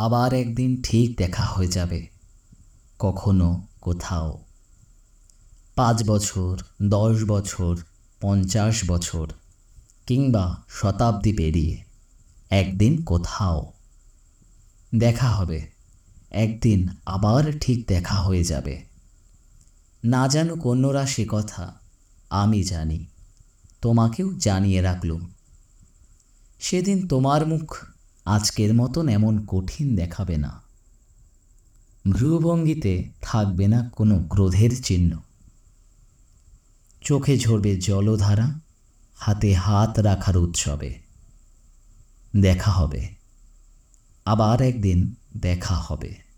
আবার একদিন ঠিক দেখা হয়ে যাবে। কখনো কোথাও। পাঁচ বছর, দশ বছর, পঞ্চাশ বছর কিংবা শতাব্দী পেরিয়ে একদিন কোথাও দেখা হবে। একদিন আবার ঠিক দেখা হয়ে যাবে। না জানুক অন্যরা সে কথা, আমি জানি, তোমাকেও জানিয়ে রাখলুম। সেদিন তোমার মুখ আজকের মতন এমন কঠিন দেখাবে না। ভ্রুভঙ্গিতে থাকবে না কোনো ক্রোধের চিহ্ন। চোখে ঝরবে জলধারা, হাতে হাত রাখার উৎসবে। দেখা হবে। আবার একদিন দেখা হবে।